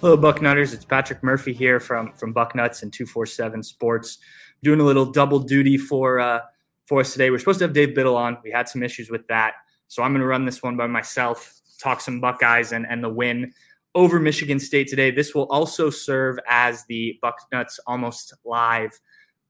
Hello, Bucknutters. It's Patrick Murphy here from from Bucknuts and Two Four Seven Sports. Doing a little double duty for uh, for us today. We're supposed to have Dave Biddle on. We had some issues with that, so I'm going to run this one by myself. Talk some Buckeyes and and the win over Michigan State today. This will also serve as the Bucknuts Almost Live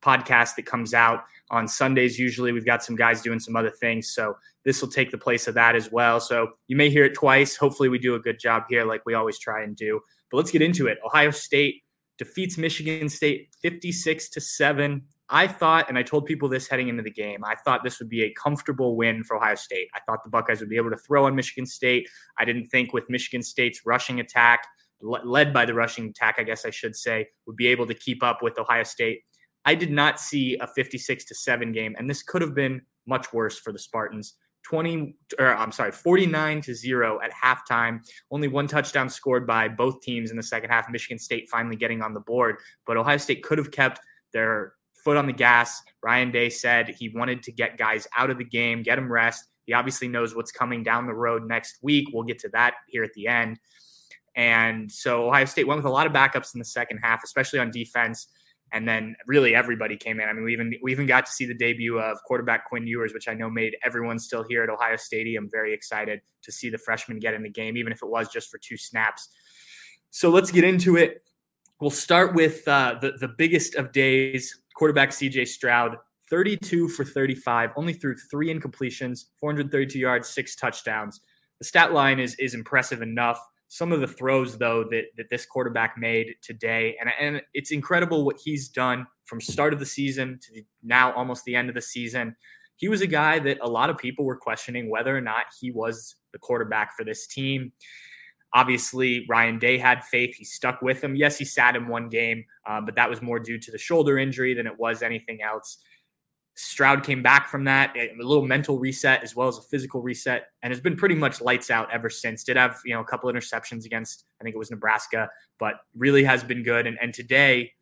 podcast that comes out on Sundays. Usually, we've got some guys doing some other things, so this will take the place of that as well. So you may hear it twice. Hopefully, we do a good job here, like we always try and do. But let's get into it. Ohio State defeats Michigan State 56 to 7. I thought, and I told people this heading into the game, I thought this would be a comfortable win for Ohio State. I thought the Buckeyes would be able to throw on Michigan State. I didn't think with Michigan State's rushing attack, led by the rushing attack, I guess I should say, would be able to keep up with Ohio State. I did not see a 56 to 7 game, and this could have been much worse for the Spartans. 20 or I'm sorry, 49 to 0 at halftime. Only one touchdown scored by both teams in the second half. Michigan State finally getting on the board, but Ohio State could have kept their foot on the gas. Ryan Day said he wanted to get guys out of the game, get them rest. He obviously knows what's coming down the road next week. We'll get to that here at the end. And so Ohio State went with a lot of backups in the second half, especially on defense and then really everybody came in. I mean, we even we even got to see the debut of quarterback Quinn Ewers, which I know made everyone still here at Ohio Stadium very excited to see the freshman get in the game, even if it was just for two snaps. So let's get into it. We'll start with uh, the the biggest of days. Quarterback C.J. Stroud, 32 for 35, only threw three incompletions, 432 yards, six touchdowns. The stat line is is impressive enough some of the throws though that, that this quarterback made today. And, and it's incredible what he's done from start of the season to now almost the end of the season. He was a guy that a lot of people were questioning whether or not he was the quarterback for this team. Obviously ryan day had faith. He stuck with him. Yes he sat in one game uh, but that was more due to the shoulder injury than it was anything else Stroud came back from that, a little mental reset as well as a physical reset, and has been pretty much lights out ever since. Did have you know a couple interceptions against I think it was Nebraska, but really has been good. And and today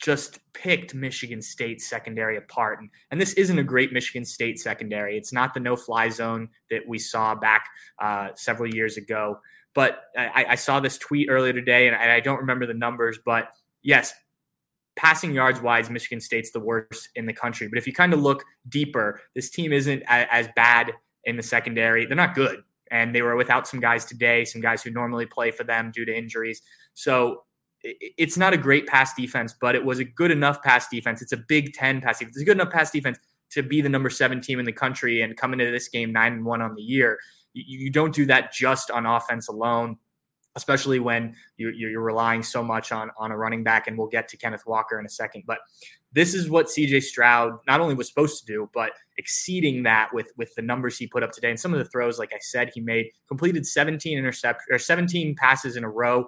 just picked Michigan State secondary apart. And, and this isn't a great Michigan State secondary. It's not the no fly zone that we saw back uh, several years ago. But I, I, saw this tweet earlier today, and I, I don't remember the numbers, but yes, passing yards wise, Michigan State's the worst in the country. But if you kind of look deeper, this team isn't as bad in the secondary. They're not good. And they were without some guys today, some guys who normally play for them due to injuries. So it's not a great pass defense, but it was a good enough pass defense. It's a Big Ten pass defense. It's a good enough pass defense to be the number seven team in the country and come into this game nine and one on the year. You, don't do that just on offense alone especially when you're, you're, relying so much on on a running back. And we'll get to Kenneth Walker in a second. But this is what CJ Stroud not only was supposed to do, but exceeding that with with the numbers he put up today. And some of the throws, like I said, he made completed 17 intercept or 17 passes in a row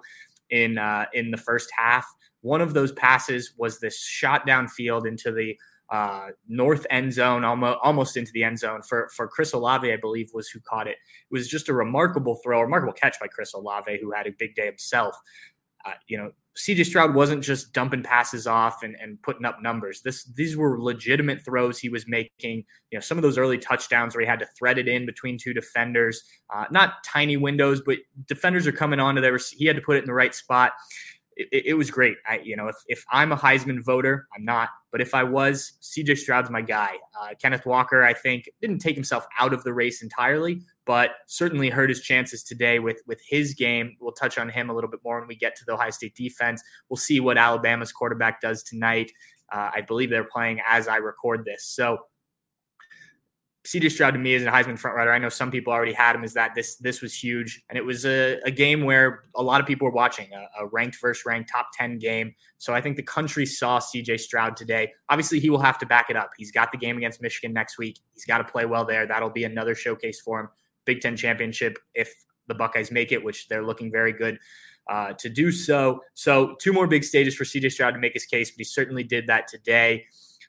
in uh, in the first half. One of those passes was this shot downfield into the uh, north end zone, almost almost into the end zone for for Chris Olave, I believe, was who caught it. It was just a remarkable throw, remarkable catch by Chris Olave, who had a big day himself. uh, you know, CJ Stroud wasn't just dumping passes off and, and putting up numbers. This these were legitimate throws he was making. You know, some of those early touchdowns where he had to thread it in between two defenders, uh, not tiny windows, but defenders are coming onto there. He had to put it in the right spot. It, it, was great. I, you know, if, if I'm a Heisman voter, I'm not, but if I was, CJ Stroud's my guy. Uh, Kenneth Walker, I think, didn't take himself out of the race entirely, but certainly hurt his chances today with with his game. We'll touch on him a little bit more when we get to the Ohio State defense. We'll see what Alabama's quarterback does tonight. Uh, I believe they're playing as I record this. So CJ Stroud to me is a Heisman front runner. I know some people already had him as that. This this was huge, and it was a, a game where a lot of people were watching a, a, ranked first ranked top ten game. So I think the country saw CJ Stroud today. Obviously, he will have to back it up. He's got the game against Michigan next week. He's got to play well there. That'll be another showcase for him. Big Ten championship if the Buckeyes make it, which they're looking very good uh, to do so. So two more big stages for CJ Stroud to make his case, but he certainly did that today.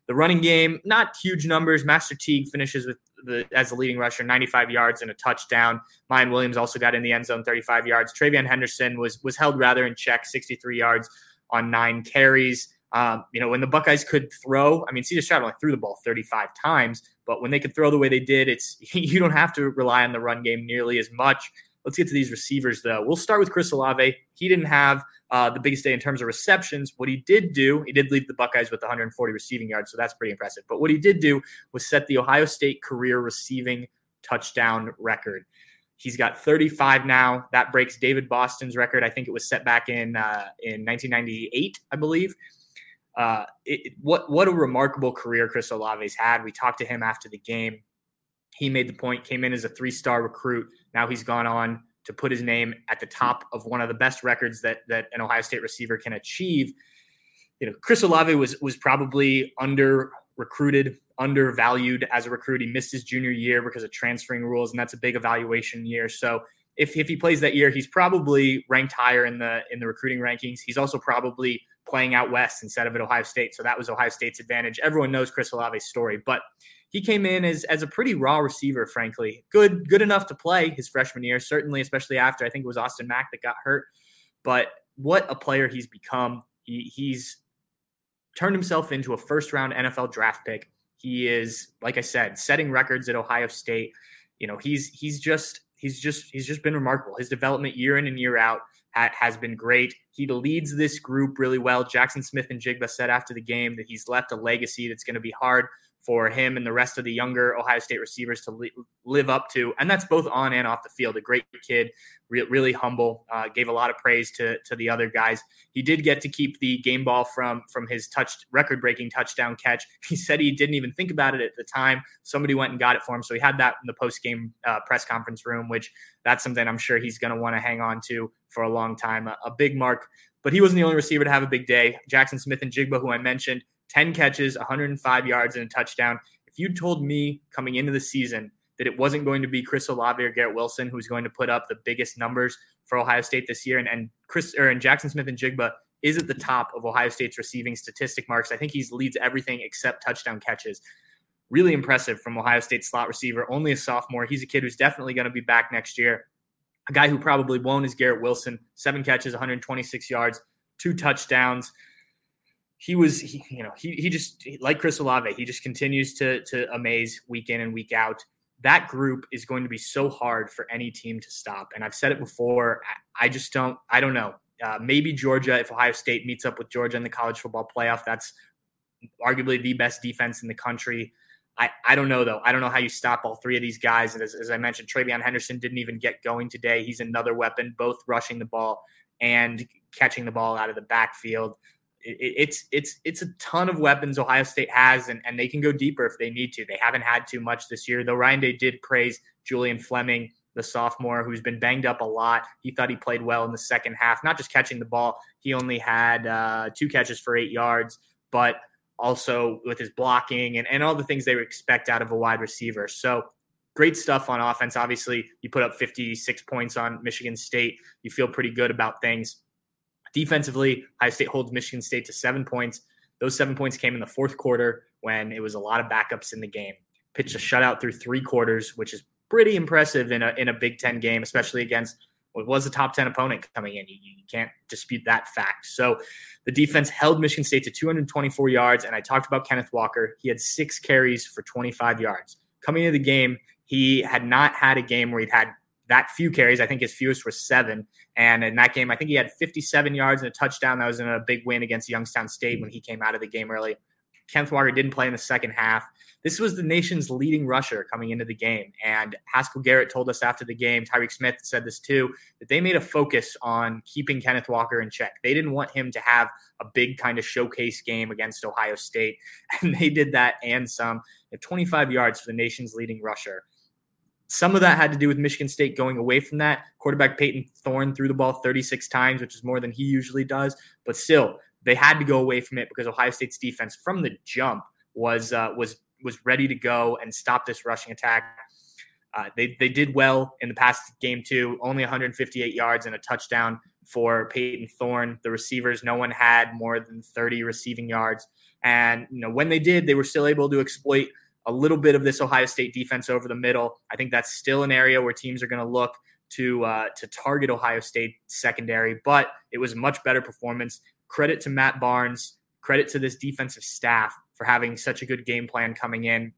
The running game, not huge numbers. Master Teague finishes with the, as the leading rusher, 95 yards and a touchdown. Miyan Williams also got in the end zone, 35 yards. TreVeyon Henderson was was held rather in check, 63 yards on nine carries. Um, you know, when the Buckeyes could throw, I mean, CJ Stroud only threw the ball 35 times, but when they could throw the way they did, it's you don't have to rely on the run game nearly as much. Let's get to these receivers, though. We'll start with Chris Olave. He didn't have uh, the biggest day in terms of receptions. What he did do, he did lead the Buckeyes with 140 receiving yards, so that's pretty impressive. But what he did do was set the Ohio State career receiving touchdown record. He's got 35 now. That breaks David Boston's record. I think it was set back in uh, in 1998, I believe. Uh, it, what what a remarkable career Chris Olave's had. We talked to him after the game. He made the point, came in as a three star recruit. Now he's gone on to put his name at the top of one of the best records that that an Ohio State receiver can achieve. You know, Chris Olave was was probably under recruited, undervalued as a recruit. He missed his junior year because of transferring rules, and that's a big evaluation year. So if, if he plays that year, he's probably ranked higher in the in the recruiting rankings. He's also probably playing out west instead of at Ohio State. So that was Ohio State's advantage. Everyone knows Chris Olave's story, but he came in as, as a pretty raw receiver, frankly. Good, good enough to play his freshman year, certainly, especially after I think it was Austin Mack that got hurt. But what a player he's become. He, he's turned himself into a first round NFL draft pick. He is, like I said, setting records at Ohio State. You know, he's he's just he's just he's just been remarkable. His development year in and year out ha- has been great. He leads this group really well. Jackson Smith-Njigba said after the game that he's left a legacy that's going to be hard for him and the rest of the younger Ohio State receivers to li- live up to. And that's both on and off the field. A great kid, re- really humble, uh, gave a lot of praise to, to the other guys. He did get to keep the game ball from, from his record breaking touchdown catch. He said he didn't even think about it at the time. Somebody went and got it for him. So he had that in the post game uh, press conference room, which that's something I'm sure he's going to want to hang on to for a long time. A, a big mark but he wasn't the only receiver to have a big day. Jackson Smith-Njigba, who I mentioned, 10 catches, 105 yards, and a touchdown. If you told me coming into the season that it wasn't going to be Chris Olave or Garrett Wilson who's going to put up the biggest numbers for Ohio State this year, and, and Chris or and Jackson Smith-Njigba is at the top of Ohio State's receiving statistic marks. I think he leads everything except touchdown catches. Really impressive from Ohio State slot receiver, only a sophomore. He's a kid who's definitely going to be back next year. A guy who probably won't is Garrett Wilson, seven catches, 126 yards, two touchdowns he was, he, you know, he, he just like Chris Olave, he just continues to to amaze week in and week out. That group is going to be so hard for any team to stop. And I've said it before. I, just don't. I don't know. Uh, maybe Georgia, if Ohio State meets up with Georgia in the college football playoff, that's arguably the best defense in the country. I, I don't know though. I don't know how you stop all three of these guys. And as, as I mentioned, TreVeyon Henderson didn't even get going today. He's another weapon, both rushing the ball and catching the ball out of the backfield it's it's it's a ton of weapons Ohio State has, and, and they can go deeper if they need to. They haven't had too much this year, though. Ryan Day did praise Julian Fleming, the sophomore, who's been banged up a lot. He thought he played well in the second half, not just catching the ball. He only had uh, two catches for eight yards, but also with his blocking and, and all the things they would expect out of a wide receiver. So great stuff on offense. Obviously, you put up 56 points on Michigan State. You feel pretty good about things Defensively, Ohio State holds Michigan State to seven points. Those seven points came in the fourth quarter when it was a lot of backups in the game. Pitched a shutout through three quarters, which is pretty impressive in a in a Big Ten game, especially against it was a top 10 opponent coming in. You, you, can't dispute that fact. So the defense held Michigan State to 224 yards. And I talked about Kenneth Walker. He had six carries for 25 yards. Coming into the game, he had not had a game where he'd had that few carries. I think his fewest was seven. And in that game, I think he had 57 yards and a touchdown. That was in a big win against Youngstown State when he came out of the game early. Kenneth Walker didn't play in the second half. This was the nation's leading rusher coming into the game. And Haskell Garrett told us after the game, Tyreke Smith said this too, that they made a focus on keeping Kenneth Walker in check. They didn't want him to have a big kind of showcase game against Ohio State. And they did that and some. 25 yards for the nation's leading rusher. Some of that had to do with Michigan State going away from that. Quarterback Payton Thorne threw the ball 36 times, which is more than he usually does. But still, they had to go away from it because Ohio State's defense from the jump was uh, was was ready to go and stop this rushing attack. Uh, they they did well in the past game too. Only 158 yards and a touchdown for Payton Thorne. The receivers, no one had more than 30 receiving yards, and you know when they did, they were still able to exploit a little bit of this Ohio State defense over the middle. I think that's still an area where teams are going to look to uh, to target Ohio State secondary, but it was a much better performance. Credit to Matt Barnes, credit to this defensive staff for having such a good game plan coming in.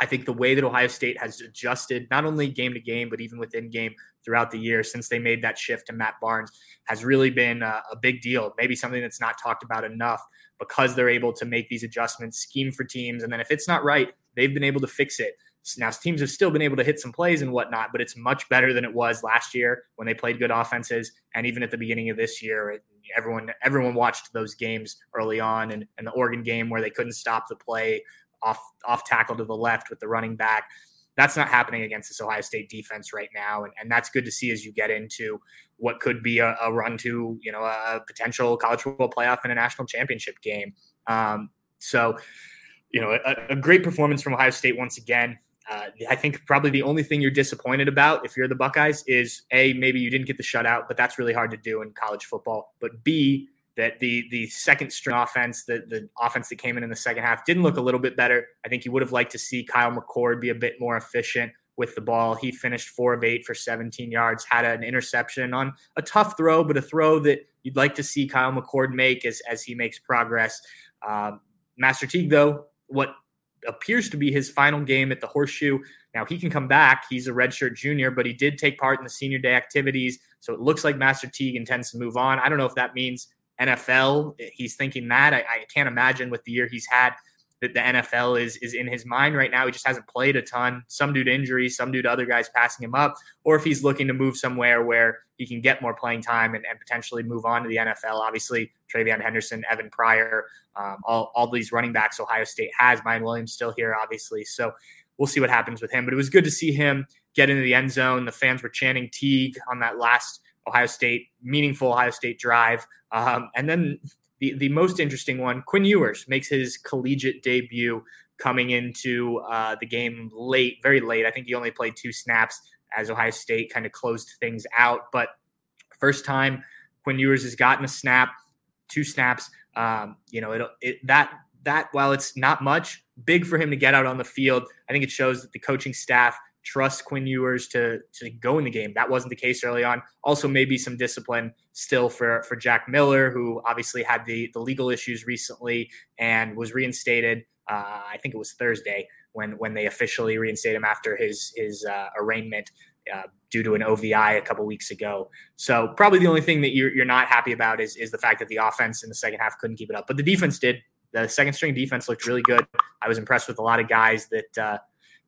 I think the way that Ohio State has adjusted, not only game to game, but even within game throughout the year since they made that shift to Matt Barnes, has really been a, a, big deal. Maybe something that's not talked about enough because they're able to make these adjustments, scheme for teams. And then if it's not right, they've been able to fix it. Now, teams have still been able to hit some plays and whatnot, but it's much better than it was last year when they played good offenses. And even at the beginning of this year, everyone everyone watched those games early on, and, and the Oregon game where they couldn't stop the play off off tackle to the left with the running back. That's not happening against this Ohio State defense right now, and, and that's good to see as you get into what could be a, a run to you know a potential college football playoff and a national championship game. Um, so you know, a, a, great performance from Ohio State once again. Uh, I think probably the only thing you're disappointed about if you're the Buckeyes is a maybe you didn't get the shutout, but that's really hard to do in college football. But b that the the second string offense, the the offense that came in in the second half, didn't look a little bit better. I think you would have liked to see Kyle McCord be a bit more efficient with the ball. He finished four of eight for 17 yards, had an interception on a tough throw, but a throw that you'd like to see Kyle McCord make as as he makes progress. Um, Master Teague, though, what appears to be his final game at the Horseshoe. Now he can come back. He's a redshirt junior, but he did take part in the senior day activities. So it looks like Master Teague intends to move on. I don't know if that means NFL. He's thinking that. I, I can't imagine with the year he's had that the NFL is is in his mind right now. He just hasn't played a ton, some due to injury, some due to other guys passing him up, or if he's looking to move somewhere where he can get more playing time and, and potentially move on to the NFL. Obviously, TreVeyon Henderson, Evan Pryor, um, all, all these running backs Ohio State has. Miyan Williams still here, obviously. So we'll see what happens with him. But it was good to see him get into the end zone. The fans were chanting Teague on that last Ohio State, meaningful Ohio State drive. Um, and then the, the most interesting one, Quinn Ewers makes his collegiate debut coming into uh, the game late, very late. I think he only played two snaps as Ohio State kind of closed things out. But first time Quinn Ewers has gotten a snap, two snaps. Um, you know, it, it that that while it's not much, big for him to get out on the field. I think it shows that the coaching staff trust Quinn Ewers to to go in the game. That wasn't the case early on. Also, maybe some discipline still for for Jack Miller, who obviously had the the legal issues recently and was reinstated. Uh, I think it was Thursday when when they officially reinstated him after his his uh, arraignment. Uh, due to an OVI a couple weeks ago, so probably the only thing that you're, you're not happy about is is the fact that the offense in the second half couldn't keep it up, but the defense did. The second string defense looked really good. I was impressed with a lot of guys that uh,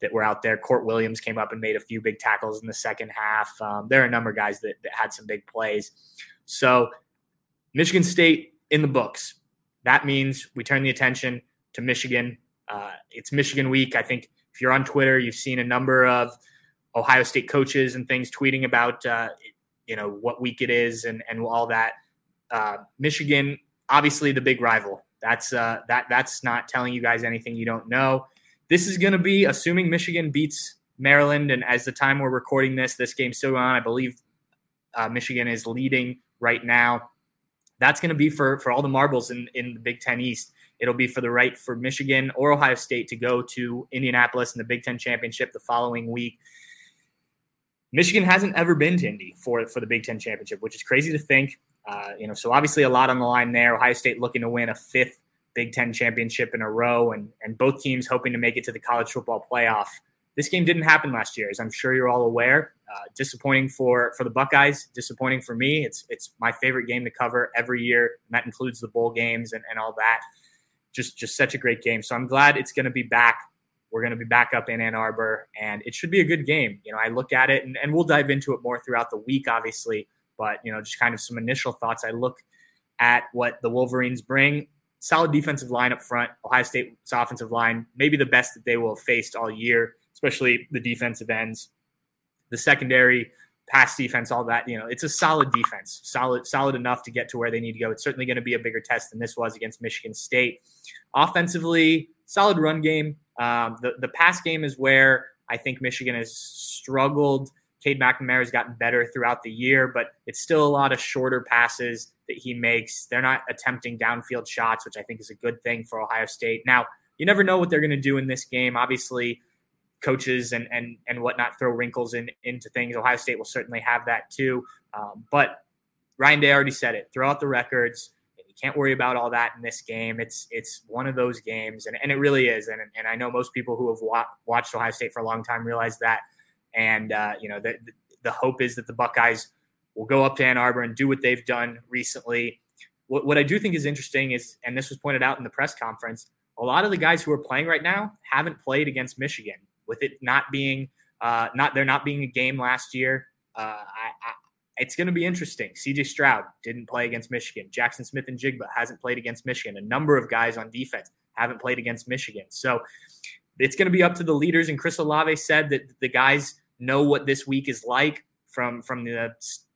that were out there. Kourt Williams came up and made a few big tackles in the second half. Um, there are a number of guys that, that had some big plays. So, Michigan State in the books. That means we turn the attention to Michigan. Uh, it's Michigan week. I think if you're on Twitter, you've seen a number of Ohio State coaches and things tweeting about, uh, you know, what week it is and, and all that. Uh, Michigan, obviously the big rival. That's uh, that that's not telling you guys anything you don't know. This is going to be assuming Michigan beats Maryland, and as the time we're recording this, this game's still on. I believe uh, Michigan is leading right now. That's going to be for for all the marbles in in the Big Ten East. It'll be for the right for Michigan or Ohio State to go to Indianapolis in the Big Ten championship the following week. Michigan hasn't ever been to Indy for for the Big Ten championship, which is crazy to think. Uh, you know, so obviously a lot on the line there. Ohio State looking to win a fifth Big Ten championship in a row, and and both teams hoping to make it to the college football playoff. This game didn't happen last year, as I'm sure you're all aware. Uh, disappointing for for the Buckeyes. Disappointing for me. It's it's my favorite game to cover every year, and that includes the bowl games and, and all that. Just just such a great game. So I'm glad it's going to be back. We're going to be back up in Ann Arbor, and it should be a good game. You know, I look at it, and, and we'll dive into it more throughout the week, obviously. But you know, just kind of some initial thoughts. I look at what the Wolverines bring solid defensive line up front. Ohio State's offensive line, maybe the best that they will have faced all year, especially the defensive ends, the secondary, pass defense, all that. You know, it's a solid defense, solid, solid enough to get to where they need to go. It's certainly going to be a bigger test than this was against Michigan State. Offensively, solid run game. Um, the the pass game is where I think Michigan has struggled. Cade McNamara has gotten better throughout the year, but it's still a lot of shorter passes that he makes. They're not attempting downfield shots, which I think is a good thing for Ohio State. Now, you never know what they're going to do in this game. Obviously, coaches and and and whatnot throw wrinkles in into things. Ohio State will certainly have that too. Um, but Ryan Day already said it. Throw out the records. You can't worry about all that in this game. It's it's one of those games, and, and it really is. And and I know most people who have wa- watched Ohio State for a long time realize that. And uh, you know the the hope is that the Buckeyes will go up to Ann Arbor and do what they've done recently. What, what I do think is interesting is, and this was pointed out in the press conference, a lot of the guys who are playing right now haven't played against Michigan. With it not being uh, not there not being a game last year, uh, I, I, it's going to be interesting. CJ Stroud didn't play against Michigan. Jackson Smith-Njigba hasn't played against Michigan. A number of guys on defense haven't played against Michigan. So it's going to be up to the leaders. And Chris Olave said that the guys know what this week is like from from the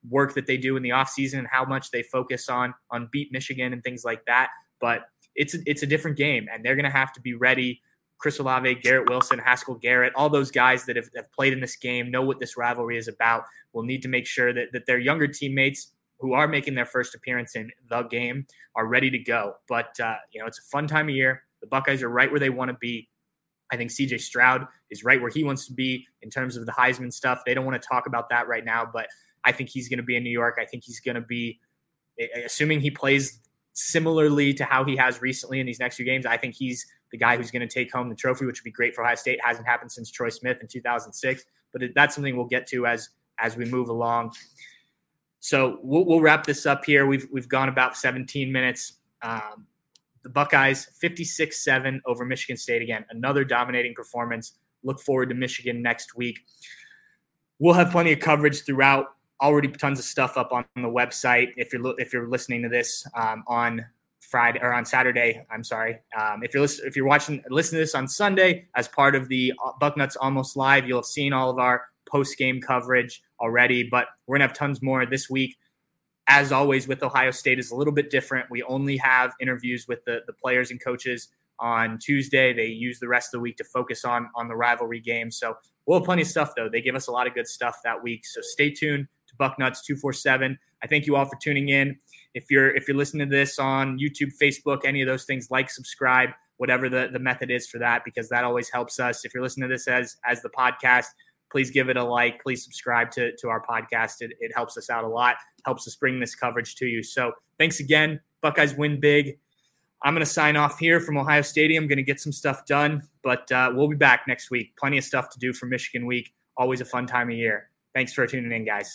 work that they do in the offseason and how much they focus on on beat Michigan and things like that. But it's a, it's a different game, and they're going to have to be ready. Chris Olave, Garrett Wilson, Haskell Garrett, all those guys that have, have, played in this game know what this rivalry is about. Will need to make sure that, that their younger teammates who are making their first appearance in the game are ready to go. But uh, you know, it's a fun time of year. The Buckeyes are right where they want to be. I think CJ Stroud is right where he wants to be in terms of the Heisman stuff. They don't want to talk about that right now, but I think he's going to be in New York. I think he's going to be, assuming he plays similarly to how he has recently in these next few games, I think he's the guy who's going to take home the trophy, which would be great for Ohio State. It hasn't happened since Troy Smith in 2006, but that's something we'll get to as as we move along. So we'll, we'll wrap this up here. We've we've gone about 17 minutes. Um, the Buckeyes 56-7 over Michigan State again. Another dominating performance. Look forward to Michigan next week. We'll have plenty of coverage throughout already tons of stuff up on the website. If you're if you're listening to this um, on Friday or on Saturday, I'm sorry. Um, if you're listening, if you're watching listening to this on Sunday as part of the uh, Bucknuts Almost Live, you'll have seen all of our post game coverage already. But we're gonna have tons more this week. As always, with Ohio State is a little bit different. We only have interviews with the the players and coaches on Tuesday. They use the rest of the week to focus on on the rivalry game. So we'll have plenty of stuff though. They give us a lot of good stuff that week. So stay tuned to Bucknuts 247. I thank you all for tuning in. If you're if you're listening to this on YouTube, Facebook, any of those things, like, subscribe, whatever the, the method is for that, because that always helps us. If you're listening to this as as the podcast, please give it a like. Please subscribe to, to our podcast. It, it helps us out a lot, helps us bring this coverage to you. So thanks again. Buckeyes win big. I'm going to sign off here from Ohio Stadium. Going to get some stuff done, but uh, we'll be back next week. Plenty of stuff to do for Michigan Week. Always a fun time of year. Thanks for tuning in, guys.